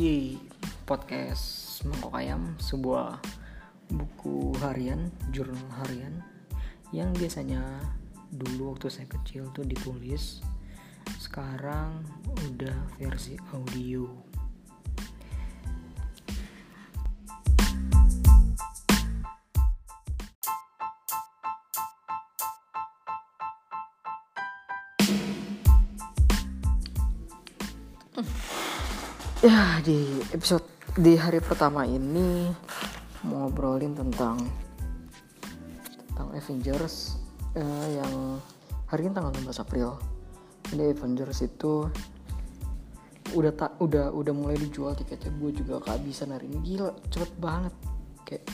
di podcast Mangkok Ayam sebuah buku harian jurnal harian yang biasanya dulu waktu saya kecil tuh ditulis sekarang udah versi audio ya di episode di hari pertama ini mau ngobrolin tentang tentang Avengers eh, yang hari ini tanggal 16 April. Jadi Avengers itu udah tak udah udah mulai dijual tiketnya. Gue juga kehabisan hari ini. Gila cepet banget. Kayak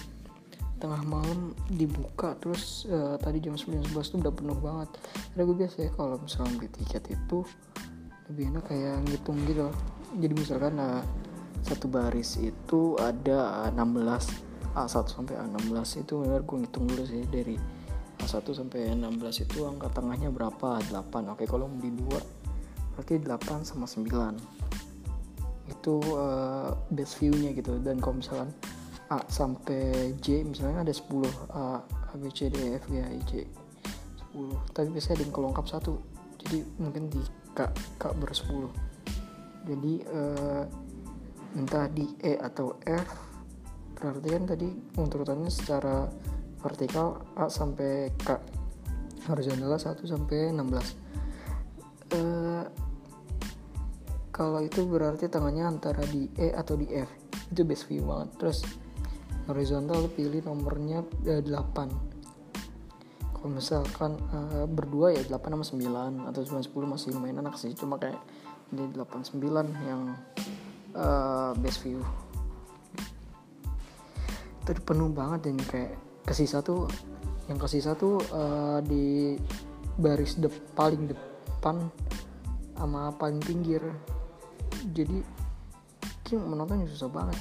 tengah malam dibuka terus uh, tadi jam 9 11 tuh udah penuh banget. Karena gue biasa ya kalau misalnya beli tiket itu lebih enak kayak ngitung gitu. Jadi misalkan nah, satu baris itu ada 16 A1 sampai A16 itu benar gue ngitung dulu sih dari A1 sampai A16 itu angka tengahnya berapa? 8 oke kalau beli dua berarti 8 sama 9 itu uh, best view nya gitu. Dan kalau misalkan A sampai J misalnya ada 10 A, A B C D E F G H I J 10 tapi biasanya ada yang kelengkap satu jadi mungkin di K K ber 10 jadi uh, entah di E atau F berarti kan tadi urutannya secara vertikal A sampai K. Horizontal 1 sampai 16 uh, kalau itu berarti tangannya antara di E atau di F. Itu best view banget. Terus horizontal pilih nomornya eh, 8 kalau misalkan uh, berdua ya 8 sama 9 atau 9 10 masih lumayan enak sih. Cuma kayak di 8 9 yang uh, best view. Itu penuh banget dan kayak kesisa tuh yang kesisa tuh uh, di baris de paling depan sama paling pinggir. Jadi menontonnya susah banget.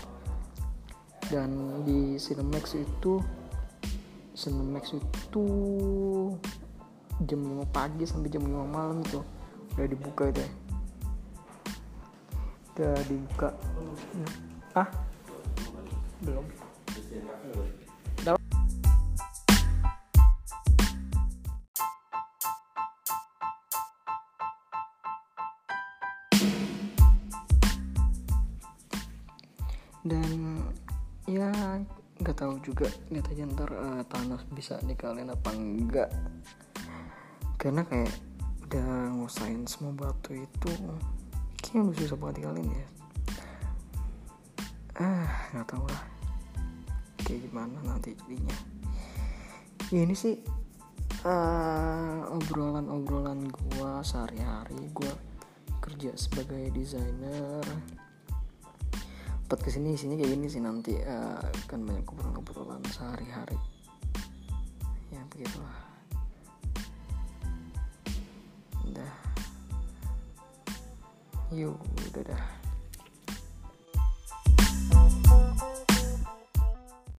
Dan di Cinemax itu Cinemax itu jam 5 pagi sampai jam 5 malam itu. Udah dibuka itu ya? Udah dibuka. Ah belum. Dan ya nggak tahu juga lihat aja ntar uh, Thanos bisa dikalahin apa enggak karena kayak udah ngusain semua batu itu kayaknya udah susah banget dikalahin ya. Ah nggak tahu lah. Kayak gimana nanti jadinya. Ya, ini sih uh, obrolan-obrolan gua sehari-hari. Gua kerja sebagai desainer podcast ini isinya kayak gini sih nanti uh, kan banyak obrolan-obrolan sehari-hari. Ya begitulah. Udah. Yuk udah dah